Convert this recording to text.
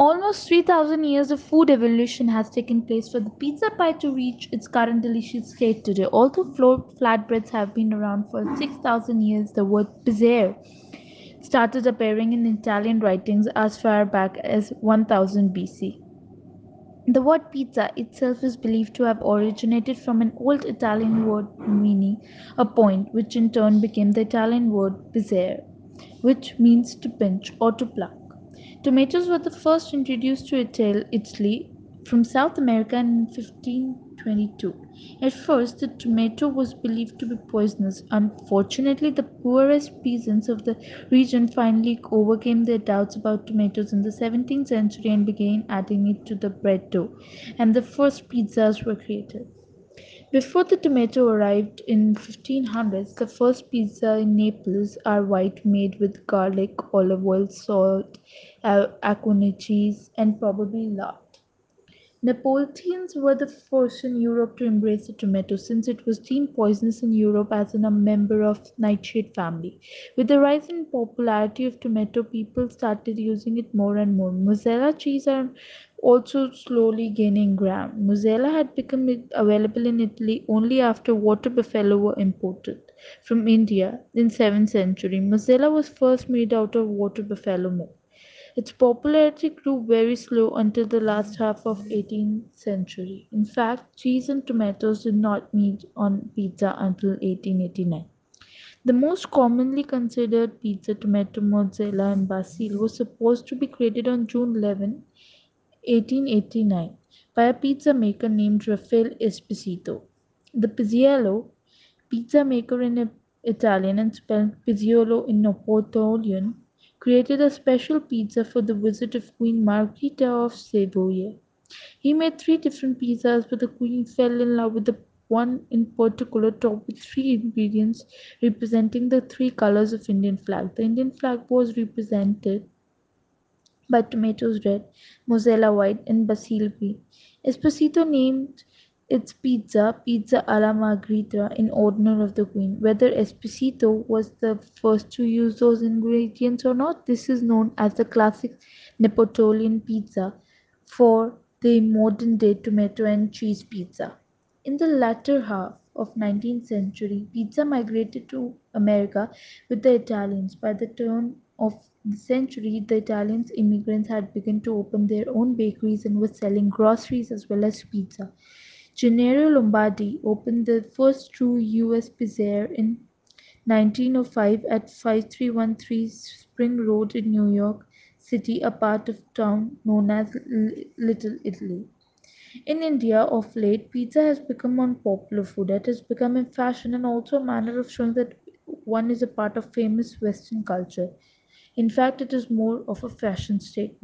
Almost 3000 years of food evolution has taken place for the pizza pie to reach its current delicious state today. Although flatbreads have been around for 6000 years, the word pizzeria started appearing in Italian writings as far back as 1000 BC. The word pizza itself is believed to have originated from an old Italian word meaning a point, which in turn became the Italian word pizzere, which means to pinch or to pluck. Tomatoes were the first introduced to Italy from South America in 1522. At first, the tomato was believed to be poisonous. Unfortunately, the poorest peasants of the region finally overcame their doubts about tomatoes in the 17th century and began adding it to the bread dough, and the first pizzas were created. Before the tomato arrived in 1500s, the first pizza in Naples are white made with garlic, olive oil, salt, aconite cheese, and probably lard. Neapolitans were the first in Europe to embrace the tomato since it was deemed poisonous in Europe as a member of nightshade family. With the rise in popularity of tomato, people started using it more and more. Mozzarella cheese are also slowly gaining ground. Mozzarella had become available in Italy only after water buffalo were imported from India in 7th century. Mozzarella was first made out of water buffalo milk. Its popularity grew very slow until the last half of 18th century. In fact, cheese and tomatoes did not meet on pizza until 1889. The most commonly considered pizza, tomato, mozzarella, and basil, was supposed to be created on June 11, 1889 by a pizza maker named Raffaele Esposito. The Pizziello, pizza maker in Italian and spelled Pizziolo in Napoleon, created a special pizza for the visit of Queen Margherita of Savoy. He made three different pizzas, but the queen fell in love with the one in particular topped with three ingredients representing the three colors of Indian flag. The Indian flag was represented by tomatoes red, mozzarella white, and basil green. Esposito named its pizza Pizza alla Margherita in honor of the queen. Whether Esposito was the first to use those ingredients or not, this is known as the classic Neapolitan pizza for the modern day tomato and cheese pizza. In the latter half of 19th century, pizza migrated to America with the Italians. By the turn of the century, the Italian immigrants had begun to open their own bakeries and were selling groceries as well as pizza. Gennaro Lombardi opened the first true US pizzeria in 1905 at 5313 Spring Road in New York City, a part of town known as Little Italy. In India, of late, pizza has become one popular food. It has become a fashion and also a manner of showing that one is a part of famous Western culture. In fact, it is more of a fashion statement.